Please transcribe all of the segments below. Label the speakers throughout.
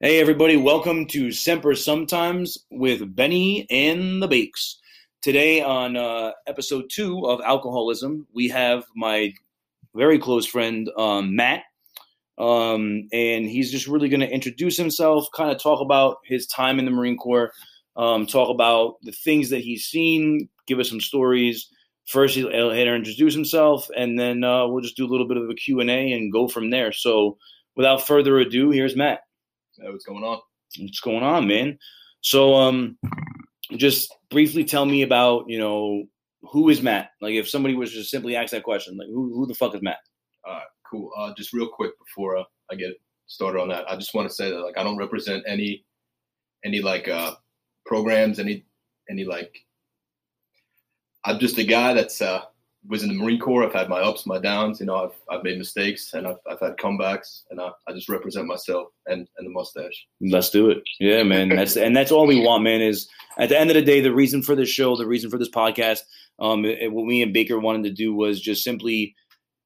Speaker 1: Hey, everybody, welcome to Semper Sometimes with Benny and the Bakes. Today, on uh, episode two of Alcoholism, we have my very close friend, um, Matt. Um, and he's just really going to introduce himself, kind of talk about his time in the Marine Corps, um, talk about the things that he's seen, give us some stories. First, he'll, he'll introduce himself, and then uh, we'll just do a little bit of a Q&A and go from there. So, without further ado, here's Matt.
Speaker 2: What's going on?
Speaker 1: What's going on, man? So, um, just briefly tell me about, you know, who is Matt? Like, if somebody was just simply ask that question, like, who, who the fuck is Matt?
Speaker 2: All right, cool. Uh, just real quick before uh, I get started on that, I just want to say that like I don't represent any any like uh programs, any any like. I'm just a guy that's uh was in the Marine Corps. I've had my ups, my downs. You know, I've I've made mistakes and I've I've had comebacks, and I, I just represent myself and and the mustache.
Speaker 1: Let's do it. Yeah, man. That's and that's all we want, man. Is at the end of the day, the reason for this show, the reason for this podcast, um, it, what me and Baker wanted to do was just simply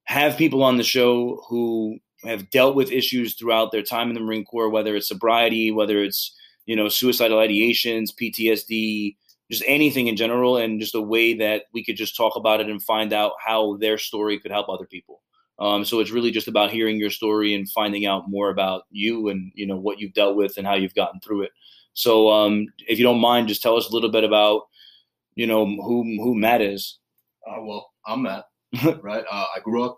Speaker 1: have people on the show who have dealt with issues throughout their time in the Marine Corps, whether it's sobriety, whether it's you know suicidal ideations, PTSD, just anything in general, and just a way that we could just talk about it and find out how their story could help other people. Um, so it's really just about hearing your story and finding out more about you and you know what you've dealt with and how you've gotten through it. So um, if you don't mind, just tell us a little bit about you know who who Matt is.
Speaker 2: Uh, well, I'm Matt, right? Uh, I grew up.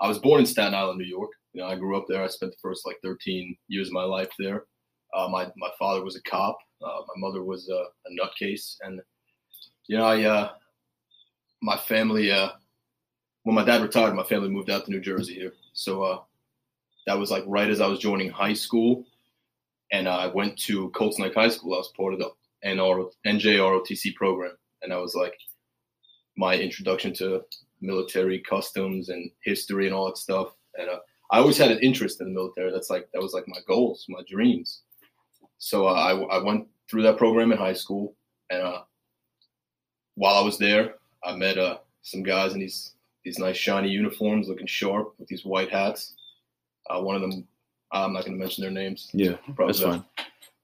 Speaker 2: I was born in Staten Island, New York. You know, I grew up there. I spent the first like 13 years of my life there. Uh, my my father was a cop. Uh, my mother was a, a nutcase, and you know, I uh, my family. Uh, when my dad retired, my family moved out to New Jersey here. So uh, that was like right as I was joining high school, and I went to Colts Neck High School. I was part of the NR, NJROTC program, and that was like my introduction to military customs and history and all that stuff. And uh, I always had an interest in the military. That's like that was like my goals, my dreams. So uh, I, I went through that program in high school, and uh, while I was there, I met uh, some guys in these these nice shiny uniforms, looking sharp with these white hats. Uh, one of them, I'm not going to mention their names.
Speaker 1: Yeah, that's fine.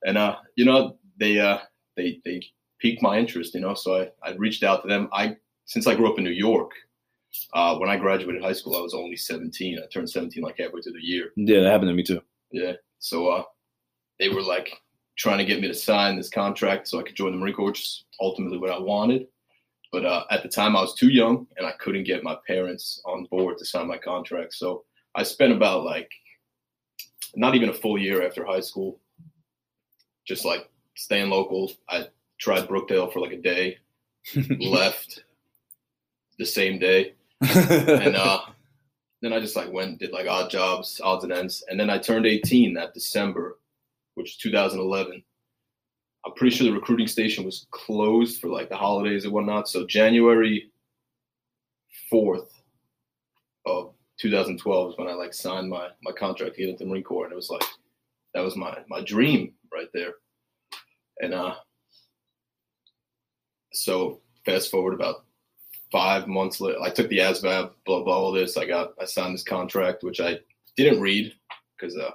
Speaker 2: And uh, you know, they uh, they they piqued my interest. You know, so I I reached out to them. I since I grew up in New York. Uh, when I graduated high school, I was only 17. I turned 17 like halfway through the year.
Speaker 1: Yeah, that happened to me too.
Speaker 2: Yeah. So uh, they were like trying to get me to sign this contract so I could join the Marine Corps, which is ultimately what I wanted. But uh, at the time, I was too young and I couldn't get my parents on board to sign my contract. So I spent about like not even a full year after high school, just like staying local. I tried Brookdale for like a day, left the same day, and uh, then I just like went did like odd jobs, odds and ends, and then I turned 18 that December, which is 2011. I'm pretty sure the recruiting station was closed for like the holidays and whatnot. So January 4th of 2012 is when I like signed my my contract to get into the Marine Corps, and it was like that was my my dream right there. And uh, so fast forward about five months later, I took the ASVAB, blah blah all this. I got I signed this contract, which I didn't read because uh,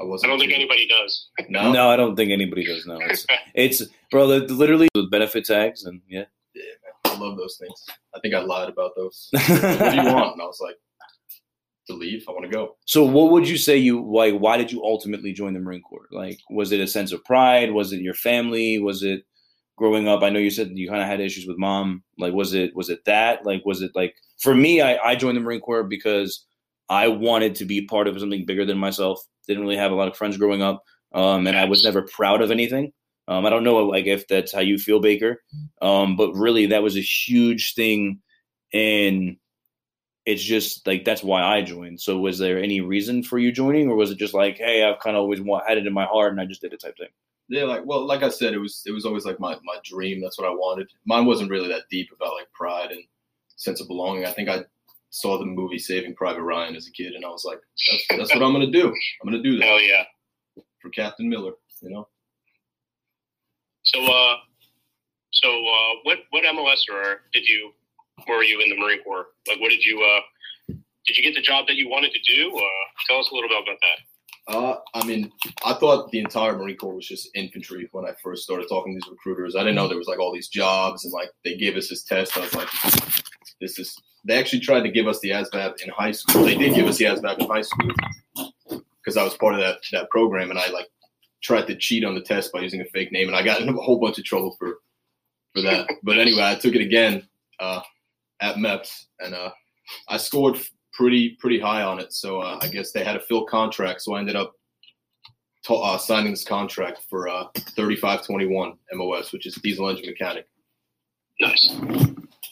Speaker 2: I wasn't.
Speaker 3: I don't think
Speaker 2: too-
Speaker 3: anybody does.
Speaker 2: No,
Speaker 1: No, I don't think anybody does No, It's, it's bro, the, literally with benefit tags and yeah.
Speaker 2: Yeah, man, I love those things. I think I lied about those. what do you want? And I was like, to leave. I want to go.
Speaker 1: So, what would you say you why? Why did you ultimately join the Marine Corps? Like, was it a sense of pride? Was it your family? Was it growing up? I know you said you kind of had issues with mom. Like, was it was it that? Like, was it like for me? I I joined the Marine Corps because I wanted to be part of something bigger than myself. Didn't really have a lot of friends growing up, um, and I was never proud of anything. Um, I don't know, like if that's how you feel, Baker, um, but really that was a huge thing, and it's just like that's why I joined. So, was there any reason for you joining, or was it just like, hey, I've kind of always wa- had it in my heart, and I just did it type thing?
Speaker 2: Yeah, like well, like I said, it was it was always like my my dream. That's what I wanted. Mine wasn't really that deep about like pride and sense of belonging. I think I saw the movie Saving Private Ryan as a kid, and I was like, that's that's what I'm gonna do. I'm gonna do that
Speaker 3: Hell yeah.
Speaker 2: for Captain Miller. You know.
Speaker 3: So, uh, so uh, what what MOS or did you were you in the Marine Corps? Like, what did you uh, did you get the job that you wanted to do? Uh, tell us a little bit about that.
Speaker 2: Uh, I mean, I thought the entire Marine Corps was just infantry when I first started talking to these recruiters. I didn't know there was like all these jobs and like they gave us this test. I was like, this is. They actually tried to give us the ASVAB in high school. They did give us the ASVAB in high school because I was part of that that program, and I like tried to cheat on the test by using a fake name, and I got in a whole bunch of trouble for for that. But anyway, I took it again uh, at MEPS, and uh, I scored pretty pretty high on it. So uh, I guess they had a fill contract, so I ended up uh, signing this contract for uh, 3521 MOS, which is diesel engine mechanic.
Speaker 3: Nice.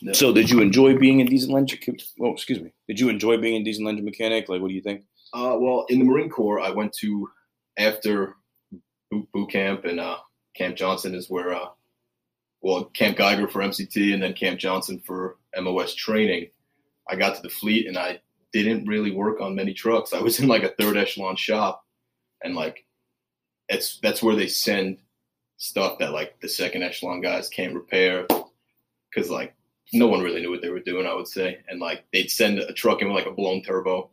Speaker 2: Yeah.
Speaker 1: So, did you enjoy being a diesel engine? Oh, excuse me. Did you enjoy being a diesel engine mechanic? Like, what do you think?
Speaker 2: Uh, well, in the Marine Corps, I went to after boot, boot camp and uh, Camp Johnson is where, uh, well, Camp Geiger for MCT and then Camp Johnson for MOS training. I got to the fleet and I didn't really work on many trucks. I was in like a third echelon shop, and like it's that's where they send stuff that like the second echelon guys can't repair because like no one really knew what they were doing. I would say, and like they'd send a truck in with like a blown turbo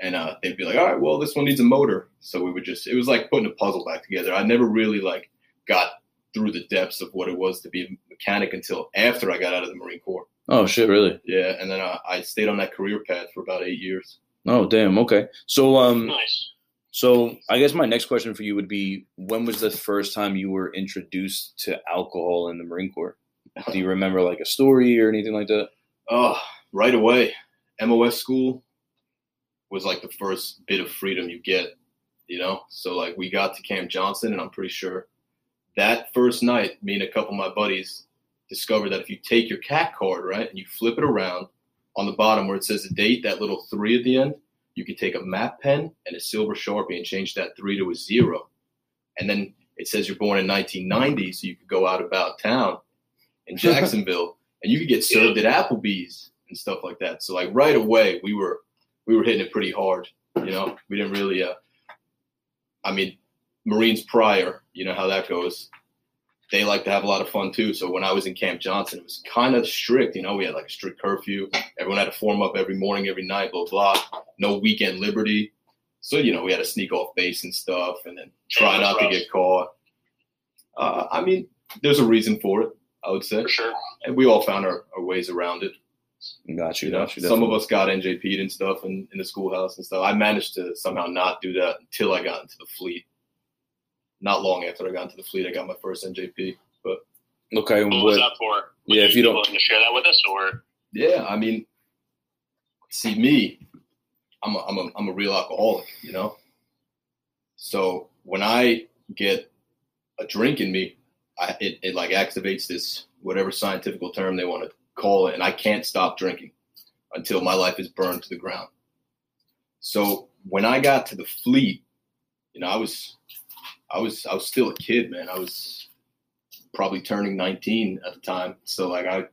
Speaker 2: and uh, they'd be like, "All right, well, this one needs a motor." So we would just it was like putting a puzzle back together. I never really like got through the depths of what it was to be a mechanic until after I got out of the Marine Corps.
Speaker 1: Oh shit, really?
Speaker 2: Yeah, and then uh, I stayed on that career path for about eight years.
Speaker 1: Oh damn. Okay. So um,
Speaker 3: Nice.
Speaker 1: so I guess my next question for you would be, when was the first time you were introduced to alcohol in the Marine Corps? Do you remember like a story or anything like that?
Speaker 2: Oh, right away, MOS school was like the first bit of freedom you get, you know. So like we got to Camp Johnson, and I'm pretty sure that first night, me and a couple of my buddies discovered that if you take your CAC card right and you flip it around on the bottom where it says the date, that little three at the end, you can take a map pen and a silver sharpie and change that three to a zero, and then it says you're born in 1990, so you could go out about town in Jacksonville and you could get served at Applebee's and stuff like that. So like right away, we were we were hitting it pretty hard. You know, we didn't really. Uh, I mean, Marines prior, you know how that goes. They like to have a lot of fun too. So when I was in Camp Johnson, it was kind of strict. You know, we had like a strict curfew. Everyone had to form up every morning, every night, blah blah. No weekend liberty. So you know, we had to sneak off base and stuff, and then try
Speaker 3: Yeah,
Speaker 2: not to get caught. Uh, I mean, there's a reason for it. I would say,
Speaker 3: For sure.
Speaker 2: and we all found our, our ways around it.
Speaker 1: Got you.
Speaker 2: You know,
Speaker 1: Got you.
Speaker 2: some of us got NJP'd and stuff in, in the schoolhouse and stuff. I managed to somehow not do that until I got into the fleet. Not long after I got into the fleet, I got my first NJP. But
Speaker 1: Okay.
Speaker 3: What was that for? Would
Speaker 1: Yeah, if you
Speaker 3: be
Speaker 1: don't-
Speaker 3: willing to share that with us, or
Speaker 2: yeah, I mean, see me, I'm a, I'm a, I'm a real alcoholic, you know. So when I get a drink in me, I, it, it like activates this whatever scientific term they want to call it, and I can't stop drinking until my life is burned to the ground. So when I got to the fleet, you know, I was, I was, I was still a kid, man. I was probably turning 19 at the time. So like I,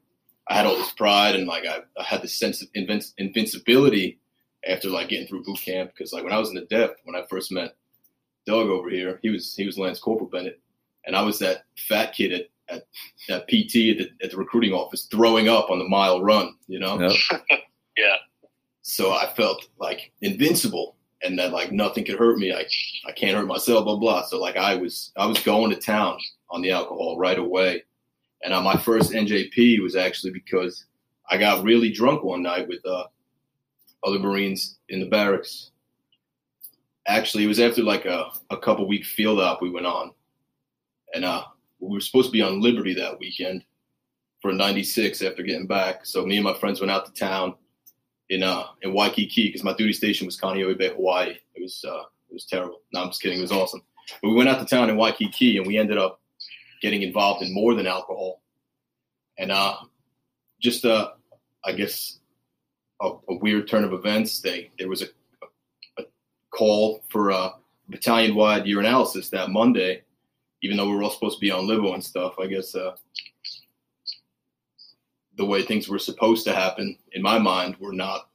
Speaker 2: I had all this pride and like I, I had this sense of invin- invincibility after like getting through boot camp because like when I was in the depth when I first met Doug over here, he was he was Lance Corporal Bennett, and I was that fat kid at at, at PT at the, at the recruiting office throwing up on the mile run, you know.
Speaker 1: Yep.
Speaker 3: yeah,
Speaker 2: So I felt like invincible and that like nothing could hurt me. I I can't hurt myself, blah blah. So like I was I was going to town on the alcohol right away. And uh, my first NJP was actually because I got really drunk one night with uh, other Marines in the barracks. Actually, it was after like a, a couple week field op we went on. And uh, we were supposed to be on Liberty that weekend for 96 after getting back. So me and my friends went out to town in uh in Waikiki because my duty station was Kaneohe Bay, Hawaii. It was uh it was terrible. No, I'm just kidding. It was awesome. But we went out to town in Waikiki and we ended up getting involved in more than alcohol. And uh just uh I guess a, a weird turn of events. They there was a, a, call for a battalion wide urinalysis that Monday, even though we were all supposed to be on Libo and stuff. I guess uh the way things were supposed to happen in my mind were not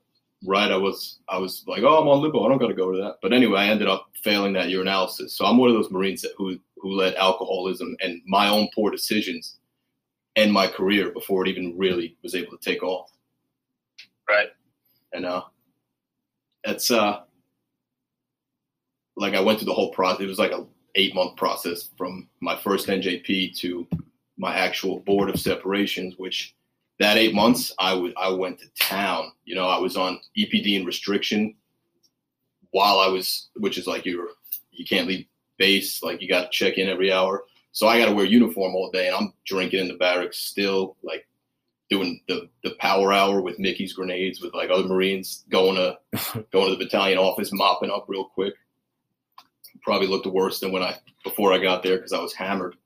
Speaker 2: right. I was I was like, oh, I'm on Libo. I don't got to go to that. But anyway, I ended up failing that urinalysis. So I'm one of those Marines that who who let alcoholism and my own poor decisions end my career before it even really was able to take off.
Speaker 3: right.
Speaker 2: And uh, that's uh, like I went through the whole process. It was like a eight month process from my first NJP to my actual board of separations, which that eight months I would I went to town. You know, I was on EPD and restriction while I was, which is like you're you can't leave base, like you got to check in every hour. So I got to wear uniform all day, and I'm drinking in the barracks still, like doing the the power hour with Mickey's grenades with like other Marines, going to going to the battalion office, mopping up real quick. Probably looked worse than when I before I got there because I was hammered.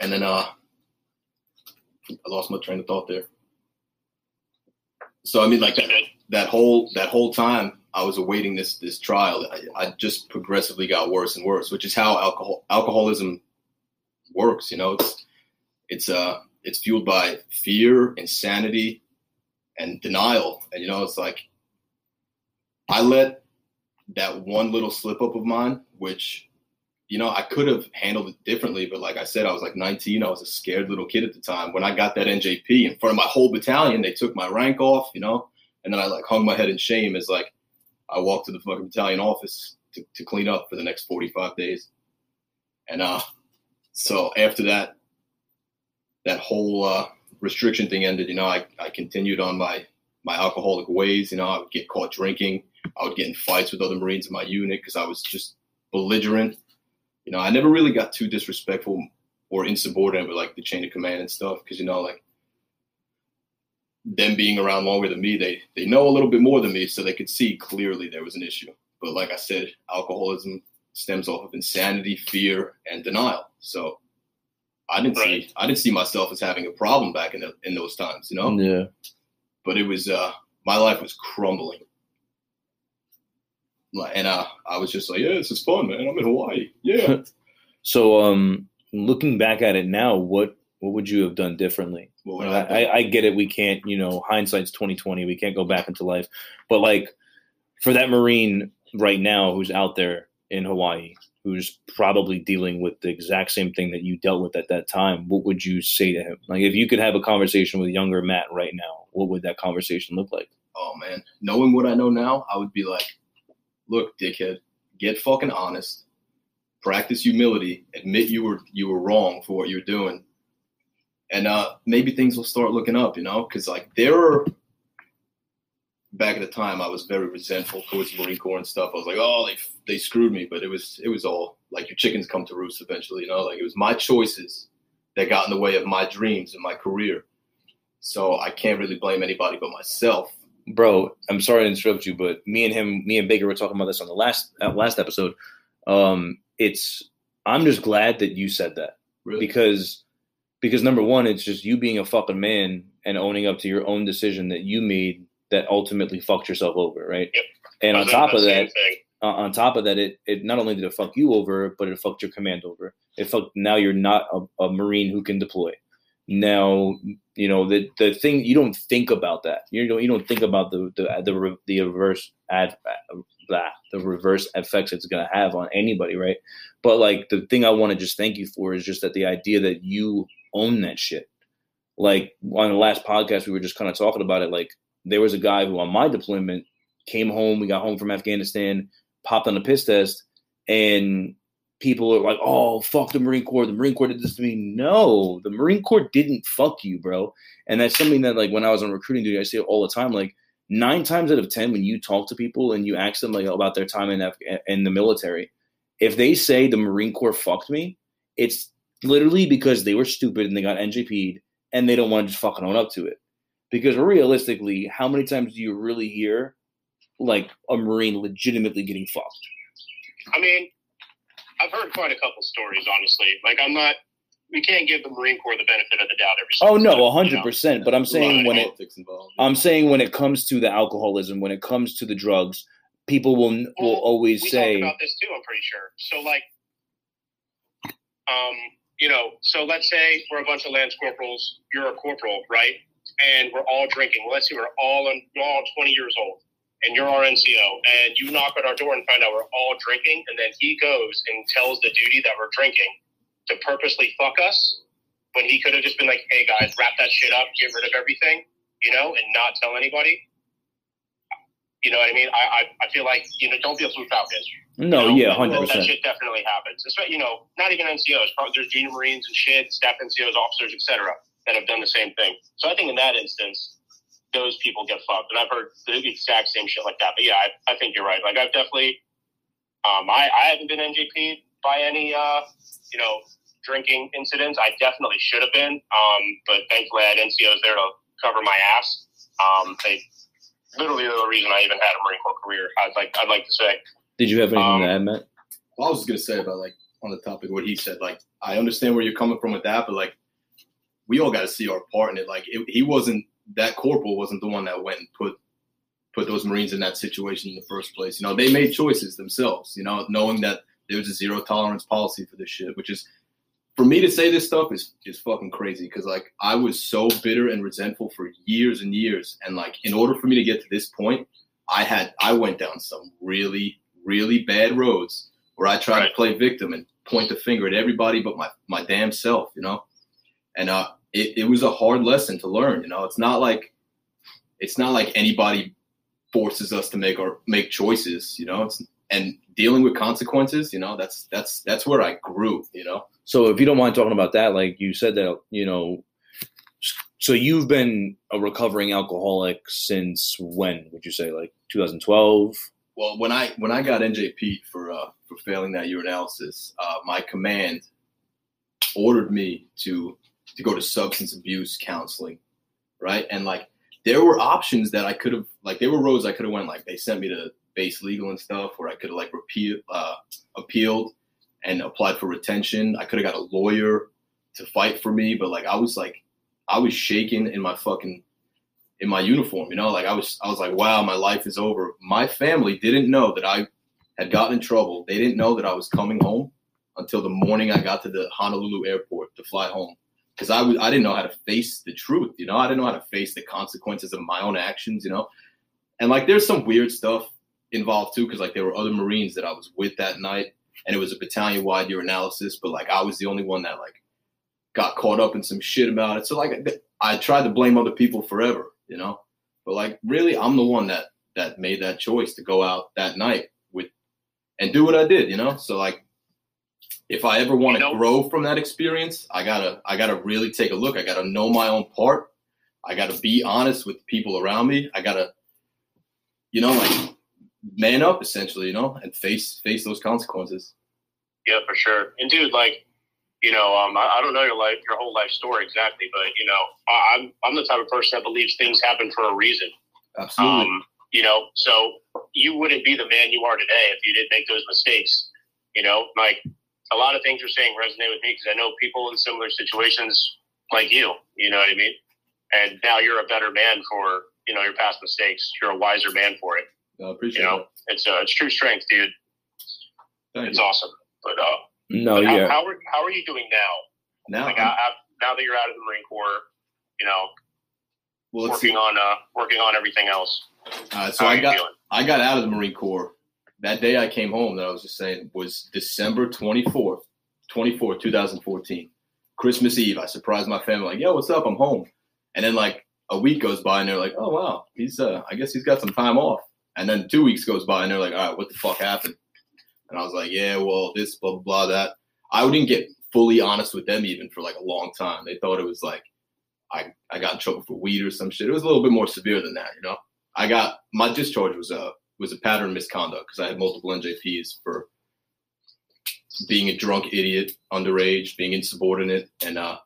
Speaker 2: And then uh, I lost my train of thought there. So I mean, like that that whole that whole time I was awaiting this this trial, I, I just progressively got worse and worse, which is how alcohol alcoholism works. You know, it's it's uh it's fueled by fear, insanity, and denial. And you know, it's like I let that one little slip up of mine, which you know I could have handled it differently, but like I said, I was like 19. I was a scared little kid at the time. When I got that NJP in front of my whole battalion, they took my rank off. You know, and then I like hung my head in shame as like I walked to the fucking battalion office to, to clean up for the next 45 days. And uh, so after that, that whole uh, restriction thing ended, you know, I, I continued on my, my alcoholic ways. You know, I would get caught drinking. I would get in fights with other Marines in my unit because I was just belligerent. You know, I never really got too disrespectful or insubordinate with like the chain of command and stuff because, you know, like them being around longer than me, they they know a little bit more than me, so they could see clearly there was an issue. But like I said, alcoholism stems off of insanity, fear, and denial. So I didn't right. see I didn't see myself as having a problem back in the, in those times, you know.
Speaker 1: Yeah.
Speaker 2: But it was uh, my life was crumbling, and uh, I was just like, yeah, this is fun, man. I'm in Hawaii. Yeah.
Speaker 1: so um, looking back at it now, what what would you have done differently? I, I, I, get it. We can't, you know, hindsight's twenty twenty. We can't go back into life, but like for that Marine right now who's out there in Hawaii, who's probably dealing with the exact same thing that you dealt with at that time, what would you say to him? Like, if you could have a conversation with younger Matt right now, what would that conversation look like?
Speaker 2: Oh man, knowing what I know now, I would be like, look, dickhead, get fucking honest, practice humility, admit you were you were wrong for what you're doing and uh, maybe things will start looking up, you know, because like there are. back at the time I was very resentful towards the Marine Corps and stuff. I was like, oh, they they screwed me, but it was it was all like your chickens come to roost eventually, you know. Like it was my choices that got in the way of my dreams and my career. So I can't really blame anybody but myself.
Speaker 1: Bro, I'm sorry to interrupt you, but me and him, me and Baker were talking about this on the last uh, last episode. Um, it's I'm just glad that you said that really? because because number one, it's just you being a fucking man and owning up to your own decision that you made that ultimately fucked yourself over, right? Yep. And on top of that, uh, on top of that, it it not only did it fuck you over, but it fucked your command over. It fucked now you're not a, a marine who can deploy. Now you know the the thing you don't think about that. You don't you don't think about the the the, the reverse ad blah, the reverse effects it's gonna have on anybody, right? But like the thing I want to just thank you for is just that the idea that you own that shit. Like on the last podcast, we were just kind of talking about it. Like there was a guy who on my deployment came home. We got home from Afghanistan, popped on a piss test, and people are like, "Oh, fuck the Marine Corps. The Marine Corps did this to me." No, the Marine Corps didn't fuck you, bro. And that's something that, like, when I was on recruiting duty, I say all the time. Like, nine times out of ten, when you talk to people and you ask them like about their time in Af- in the military, if they say the Marine Corps fucked me, it's literally because they were stupid and they got NJP'd and they don't want to just fucking own up to it. Because realistically, how many times do you really hear like a Marine legitimately getting fucked?
Speaker 3: I mean, I've heard quite a couple stories, honestly. Like, I'm not, we can't give the Marine Corps the benefit of the doubt every.
Speaker 1: Oh no, hundred percent. But I'm saying when it, involved. I'm saying when it comes to the alcoholism, when it comes to the drugs, people will well, will always
Speaker 3: we
Speaker 1: say
Speaker 3: about this too. I'm pretty sure. So like, um, you know, so let's say we're a bunch of lance corporals, you're a corporal, right? And we're all drinking. Well, let's say we're all in, we're all 20 years old, and you're our NCO, and you knock at our door and find out we're all drinking, and then he goes and tells the duty that we're drinking to purposely fuck us when he could have just been like, "Hey guys, wrap that shit up, get rid of everything," you know, and not tell anybody. You know what I mean? I, I, I feel like you know, don't be a Blue Falcon.
Speaker 1: No,
Speaker 3: You know,
Speaker 1: yeah, 100%.
Speaker 3: That shit definitely happens. Especially, you know, not even NCOs. Probably there's junior Marines and shit, staff NCOs, officers, etc., that have done the same thing. So I think in that instance, those people get fucked. And I've heard the exact same shit like that. But yeah, I, I think you're right. Like I've definitely, um, I, I haven't been NJP'd by any, uh, you know, drinking incidents. I definitely should have been. Um, but thankfully I had NCOs there to cover my ass. Um, they literally the reason I even had a Marine Corps career. I'd like, I'd like to say.
Speaker 1: Did you have anything
Speaker 3: Um,
Speaker 1: to add, Matt?
Speaker 2: Well, I was just gonna say about like on the topic what he said. Like, I understand where you're coming from with that, but like, we all got to see our part in it. Like, it, he wasn't that corporal wasn't the one that went and put put those Marines in that situation in the first place. You know, they made choices themselves. You know, knowing that there was a zero tolerance policy for this shit, which is for me to say this stuff is is fucking crazy because like I was so bitter and resentful for years and years, and like in order for me to get to this point, I had I went down some really really bad roads where I tried
Speaker 3: Right.
Speaker 2: to play victim and point the finger at everybody but my my damn self, you know, and uh, it it was a hard lesson to learn. You know, it's not like it's not like anybody forces us to make our make choices, you know. It's and dealing with consequences, you know, that's that's that's where I grew, you know.
Speaker 1: So if you don't mind talking about that, like you said that, you know, so you've been a recovering alcoholic since when would you say like 2012?
Speaker 2: Well, when I when I got NJP for uh, for failing that urinalysis, uh, my command ordered me to to go to substance abuse counseling, right? And like there were options that I could have like there were roads I could have went like they sent me to base legal and stuff where I could have like repeal uh, appealed and applied for retention. I could have got a lawyer to fight for me, but like I was like I was shaking in my fucking in my uniform, you know, like I was I was like, wow, my life is over. My family didn't know that I had gotten in trouble. They didn't know that I was coming home until the morning I got to the Honolulu airport to fly home. Because I didn't know how to face the truth, you know, I didn't know how to face the consequences of my own actions, you know. And like there's some weird stuff involved too, because like there were other Marines that I was with that night, and it was a battalion wide urinalysis, but like I was the only one that like got caught up in some shit about it. So like I tried to blame other people forever, you know. But like really, I'm the one that that made that choice to go out that night with and do what I did, you know. So like, if I ever want to
Speaker 3: You know-
Speaker 2: grow from that experience, I gotta I gotta really take a look. I gotta know my own part. I gotta be honest with the people around me. I gotta, you know, like man up essentially, you know, and face face those consequences.
Speaker 3: Yeah, for sure. And dude, like, you know, um, I, I don't know your life, your whole life story exactly, but you know, I, I'm I'm the type of person that believes things happen for a reason.
Speaker 2: Absolutely.
Speaker 3: Um, you know, so you wouldn't be the man you are today if you didn't make those mistakes. You know, like a lot of things you're saying resonate with me because I know people in similar situations like you. You know what I mean? And now you're a better man for you know your past mistakes. You're a wiser man for it.
Speaker 2: I appreciate
Speaker 3: You know, it's uh, it's true strength, dude.
Speaker 2: Thank
Speaker 3: It's
Speaker 2: you.
Speaker 3: awesome. But uh,
Speaker 1: No,
Speaker 3: but how,
Speaker 1: yeah.
Speaker 3: how are how are you doing now?
Speaker 2: Now,
Speaker 3: Like
Speaker 2: I'm-
Speaker 3: I, I, now that you're out of the Marine Corps, you know,
Speaker 2: well, let's see.
Speaker 3: working on uh working on everything else.
Speaker 2: Uh, so
Speaker 3: how are
Speaker 2: I
Speaker 3: you
Speaker 2: got
Speaker 3: feeling?
Speaker 2: I got out of the Marine Corps. That day I came home that I was just saying was December 24th, 24th, 2014. Christmas Eve. I surprised my family like, yo, what's up? I'm home. And then like a week goes by and they're like, oh wow, he's uh I guess he's got some time off. And then two weeks goes by and they're like, all right, what the fuck happened? And I was like, yeah, well, this, blah, blah, blah, that. I wouldn't get fully honest with them even for like a long time. They thought it was like I, I got in trouble for weed or some shit. It was a little bit more severe than that, you know? I got my discharge was a was a pattern misconduct because I had multiple NJPs for being a drunk idiot, underage, being insubordinate, and uh,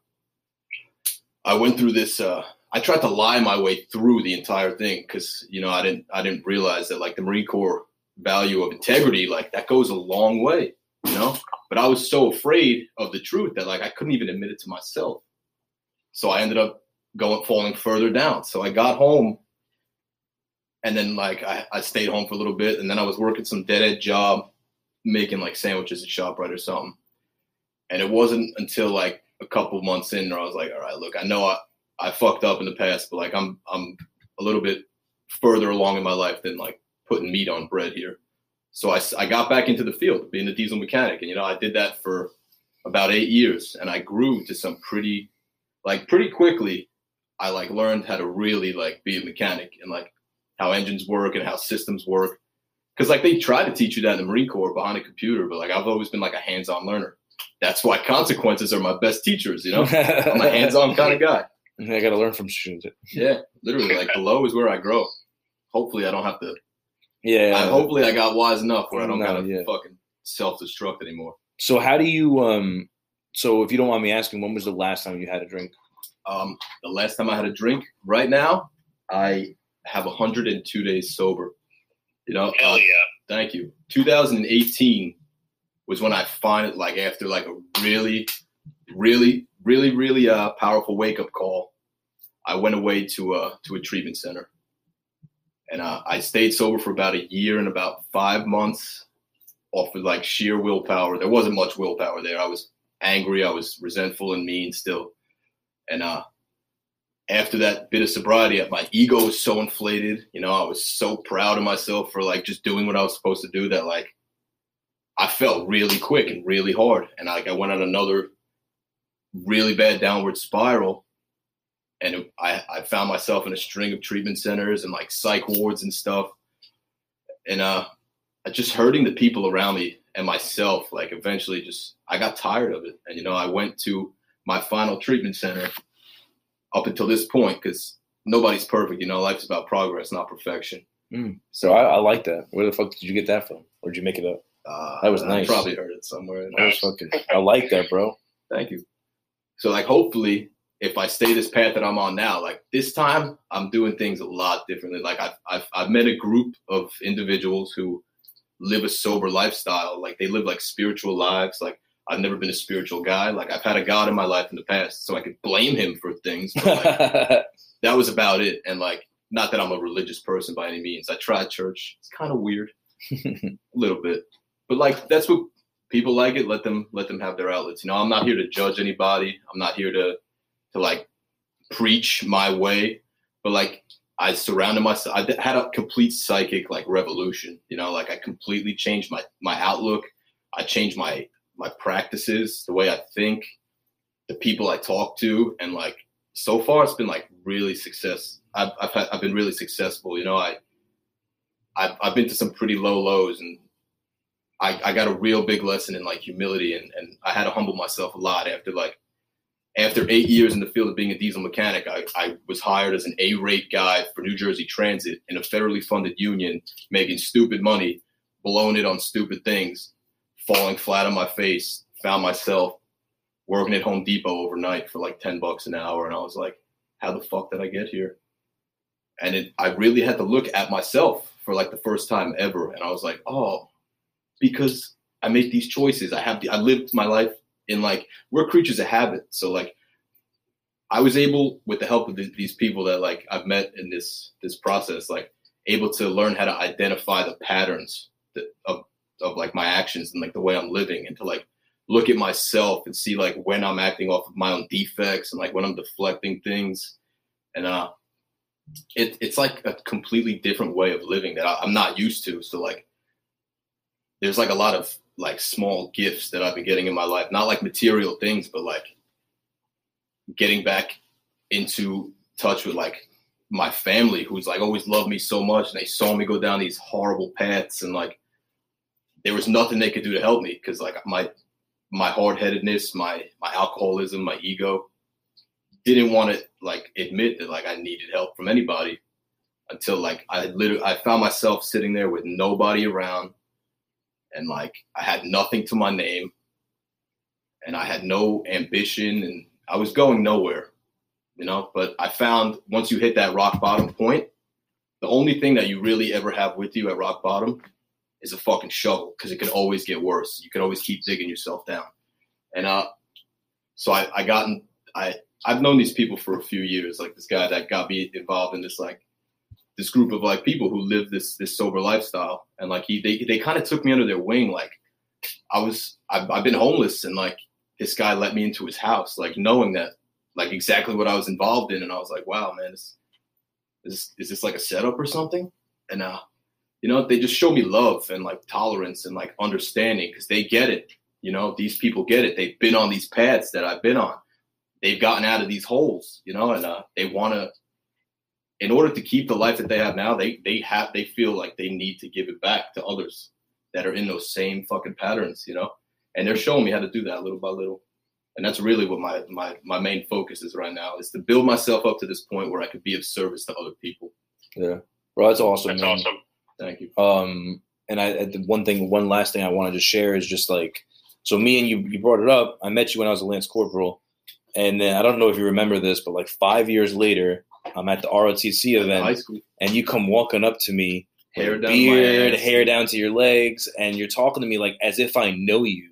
Speaker 2: I went through this. Uh, I tried to lie my way through the entire thing because you know I didn't I didn't realize that like the Marine Corps value of integrity like that goes a long way, you know. But I was so afraid of the truth that like I couldn't even admit it to myself. So I ended up going falling further down. So I got home and then like I, I stayed home for a little bit and then I was working some dead end job making like sandwiches at ShopRite or something. And it wasn't until like a couple months in where I was like, all right, look, I know I, I fucked up in the past, but like I'm I'm a little bit further along in my life than like putting meat on bread here. So I, I got back into the field, being a diesel mechanic, and you know I did that for about eight years, and I grew to some pretty, like pretty quickly. I like learned how to really like be a mechanic and like how engines work and how systems work. Because like they try to teach you that in the Marine Corps behind a computer, but like I've always been like a hands-on learner. That's why consequences are my best teachers. You know, I'm a hands-on kind of guy.
Speaker 1: I got to learn from students.
Speaker 2: Yeah, literally, like below is where I grow. Hopefully, I don't have to.
Speaker 1: Yeah.
Speaker 2: I, hopefully, I got wise enough where I don't gotta
Speaker 1: yeah.
Speaker 2: fucking self-destruct anymore.
Speaker 1: So how do you um? So if you don't mind me asking, when was the last time you had a drink?
Speaker 2: Um, the last time I had a drink, right now, I have 102 days sober. You know,
Speaker 3: Hell
Speaker 2: uh,
Speaker 3: yeah.
Speaker 2: Thank you. 2018 was when I finally, like, after like a really, really, really, really uh, powerful wake up call, I went away to a to a treatment center, and uh, I stayed sober for about a year and about five months, off of like sheer willpower. There wasn't much willpower there. I was angry. I was resentful and mean still, and uh, after that bit of sobriety, my ego was so inflated. You know, I was so proud of myself for like just doing what I was supposed to do that like I felt really quick and really hard. And like I went on another really bad downward spiral. And I, I found myself in a string of treatment centers and like psych wards and stuff. And uh just hurting the people around me and myself, like eventually just I got tired of it. And you know, I went to my final treatment center up until this point because nobody's perfect. You know, life's about progress, not perfection.
Speaker 1: So I, I like that. Where the fuck did you get that from? Or did you make it up?
Speaker 2: Uh,
Speaker 1: That was nice.
Speaker 2: I probably heard it somewhere.
Speaker 1: That was fucking. I like that, bro.
Speaker 2: Thank you. So, like, hopefully, if I stay this path that I'm on now, like this time, I'm doing things a lot differently. Like, I've I've, I've met a group of individuals who live a sober lifestyle. Like, they live like spiritual lives. Like, I've never been a spiritual guy. Like, I've had a God in my life in the past, so I could blame him for things. But, like, that was about it. And like, not that I'm a religious person by any means. I tried church. It's kind of weird, a little bit, but like that's what people like it. Let them let them have their outlets. You know, I'm not here to judge anybody. I'm not here to to like preach my way, but like I surrounded myself. I had a complete psychic like revolution. You know, like I completely changed my my outlook. I changed my my practices, the way I think, the people I talk to, and like so far it's been like really success. I've I've, had, I've been really successful. You know, I I've, I've been to some pretty low lows, and I I got a real big lesson in like humility, and and I had to humble myself a lot after like after eight years in the field of being a diesel mechanic. I I was hired as an A rate guy for New Jersey Transit in a federally funded union, making stupid money, blowing it on stupid things, falling flat on my face. Found myself working at Home Depot overnight for like 10 bucks an hour. And I was like, how the fuck did I get here? And it, I really had to look at myself for like the first time ever. And I was like, oh, because I make these choices. I have, the, I lived my life in like, we're creatures of habit. So like, I was able, with the help of th- these people that like I've met in this, this process, like able to learn how to identify the patterns that, of, of like my actions and like the way I'm living and to like look at myself and see like when I'm acting off of my own defects and like when I'm deflecting things. And uh it, it's like a completely different way of living that I, I'm not used to. So like there's like a lot of like small gifts that I've been getting in my life, not like material things, but like getting back into touch with like my family who's like always loved me so much and they saw me go down these horrible paths and like there was nothing they could do to help me because like my my hard-headedness my my alcoholism my ego didn't want to like admit that like i needed help from anybody until like i literally i found myself sitting there with nobody around and like i had nothing to my name and i had no ambition and i was going nowhere you know? But i found once you hit that rock bottom point the only thing that you really ever have with you at rock bottom is a fucking shovel because it could always get worse. You could always keep digging yourself down. And uh, so I, I gotten I I've known these people for a few years. Like this guy that got me involved in this like this group of like people who live this this sober lifestyle. And like he they they kind of took me under their wing. Like I was I've, I've been homeless and like this guy let me into his house, like knowing that like exactly what I was involved in. And I was like, wow, man, is is is this like a setup or something? And uh you know they just show me love and like tolerance and like understanding because they get it you know these people get it they've been on these paths that i've been on they've gotten out of these holes you know and uh, they want to in order to keep the life that they have now, they they have they feel like they need to give it back to others that are in those same fucking patterns, you know. And they're showing me how to do that little by little. And that's really what my my my main focus is right now is to build myself up to this point where I could be of service to other people.
Speaker 1: Yeah, well that's awesome.
Speaker 3: That's
Speaker 1: man.
Speaker 3: awesome.
Speaker 2: Thank you.
Speaker 1: Um, and I the one thing, one last thing I wanted to share is just like, so me and you, you brought it up. I met you when I was a Lance Corporal, and then I don't know if you remember this, but like five years later, I'm at the ROTC event, and you come walking up to me,
Speaker 2: hair down
Speaker 1: beard, hair down to your legs, and you're talking to me like as if I know you.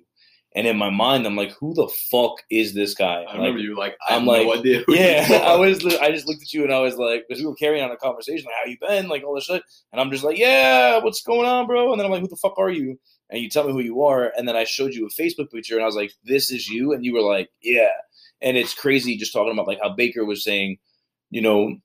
Speaker 1: And in my mind, I'm like, who the fuck is this guy?
Speaker 2: I
Speaker 1: Like,
Speaker 2: remember you like I
Speaker 1: I'm
Speaker 2: have
Speaker 1: like,
Speaker 2: no idea. who
Speaker 1: yeah. I was. I just looked at you and I was like, because we were carrying on a conversation, like, how you been, like all this shit, and I'm just like, yeah, what's going on, bro? And then I'm like, who the fuck are you? And you tell me who you are, and then I showed you a Facebook picture, and I was like, this is you, and you were like, yeah. And it's crazy just talking about like how Baker was saying, you know,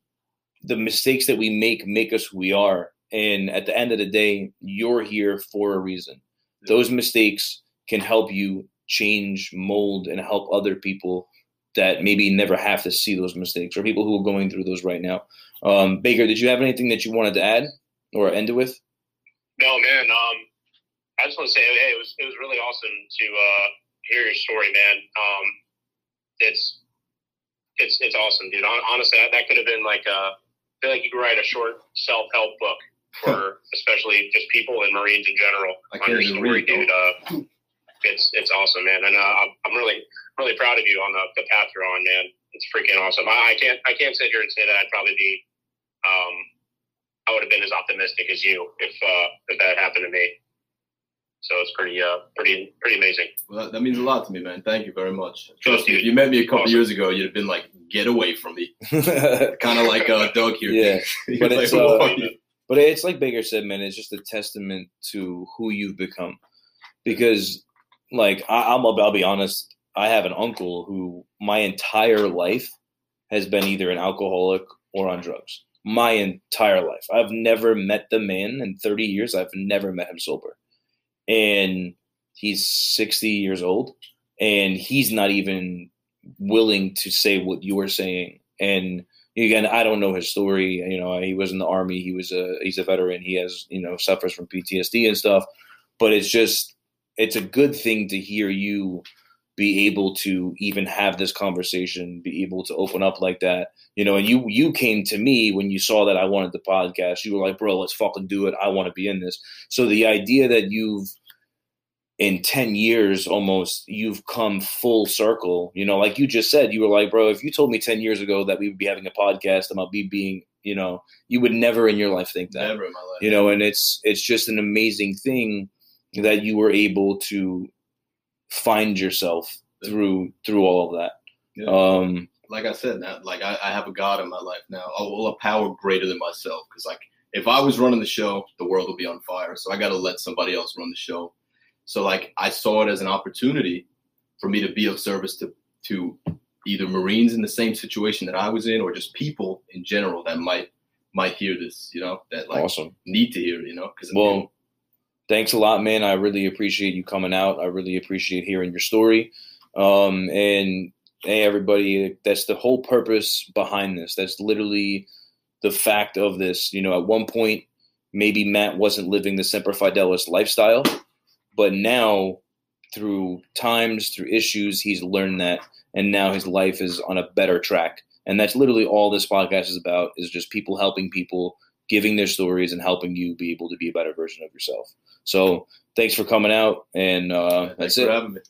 Speaker 1: the mistakes that we make make us who we are, and at the end of the day, you're here for a reason. Those mistakes can help you change, mold, and help other people that maybe never have to see those mistakes or people who are going through those right now. Um, Baker, did you have anything that you wanted to add or end it with?
Speaker 3: No, man. Um, I just want to say, hey, it was it was really awesome to uh, hear your story, man. Um, it's it's it's awesome, dude. Honestly, that, that could have been like a. I feel like you could write a short self help book for especially just people and Marines in general.
Speaker 2: I
Speaker 3: on
Speaker 2: can't
Speaker 3: your
Speaker 2: even
Speaker 3: story,
Speaker 2: read, though.
Speaker 3: dude. Uh, it's it's awesome, man, and uh, I'm- I'm really really proud of you on the, the path you're on, man. It's freaking awesome. I, I can't I can't sit here and say that I'd probably be um, I would have been as optimistic as you if uh, if that happened to me. So it's pretty uh pretty pretty amazing.
Speaker 2: Well, that, that means a lot to me, man. Thank you very much. Trust me, if you met me a couple
Speaker 3: Awesome.
Speaker 2: years ago, you'd have been like, "Get away from me," kind of like uh, dog here.
Speaker 1: Yeah, but
Speaker 2: like,
Speaker 1: it's, uh. But it's like Baker said, man. It's just a testament to who you've become. Because, like, I, I'm, I'll be honest. I have an uncle who my entire life has been either an alcoholic or on drugs. My entire life, I've never met the man in 30 years. I've never met him sober, and he's 60 years old, and he's not even willing to say what you are saying. And again, I don't know his story. You know, he was in the army. He was a he's a veteran. He has you know suffers from PTSD and stuff. But it's just it's a good thing to hear you be able to even have this conversation, be able to open up like that. You know, and you you came to me when you saw that I wanted the podcast. You were like, bro, let's fucking do it. I want to be in this. So the idea that you've in 10 years almost you've come full circle you know like you just said you were like bro if you told me 10 years ago that we would be having a podcast about me being you know you would never in your life think that
Speaker 2: Never in my life.
Speaker 1: you know and it's it's just an amazing thing that you were able to find yourself through through all of that
Speaker 2: Yeah.
Speaker 1: um
Speaker 2: like I said, now, like I, I have a God in my life now, a, a power greater than myself. Because like if I was running the show, the world would be on fire. So I got to let somebody else run the show. So like I saw it as an opportunity for me to be of service to to either Marines in the same situation that I was in, or just people in general that might might hear this. You know, that like
Speaker 1: awesome
Speaker 2: need to hear. You know, because
Speaker 1: Well, thanks a lot, man. I really appreciate you coming out. I really appreciate hearing your story. Um, and hey, everybody, that's the whole purpose behind this. That's literally the fact of this. You know, at one point, maybe Matt wasn't living the Semper Fidelis lifestyle, but now through times, through issues, he's learned that, and now his life is on a better track. And that's literally all this podcast is about: is just people helping people giving their stories and helping you be able to be a better version of yourself. So thanks for coming out, and uh,
Speaker 2: thanks
Speaker 1: that's
Speaker 2: for
Speaker 1: it.
Speaker 2: having me.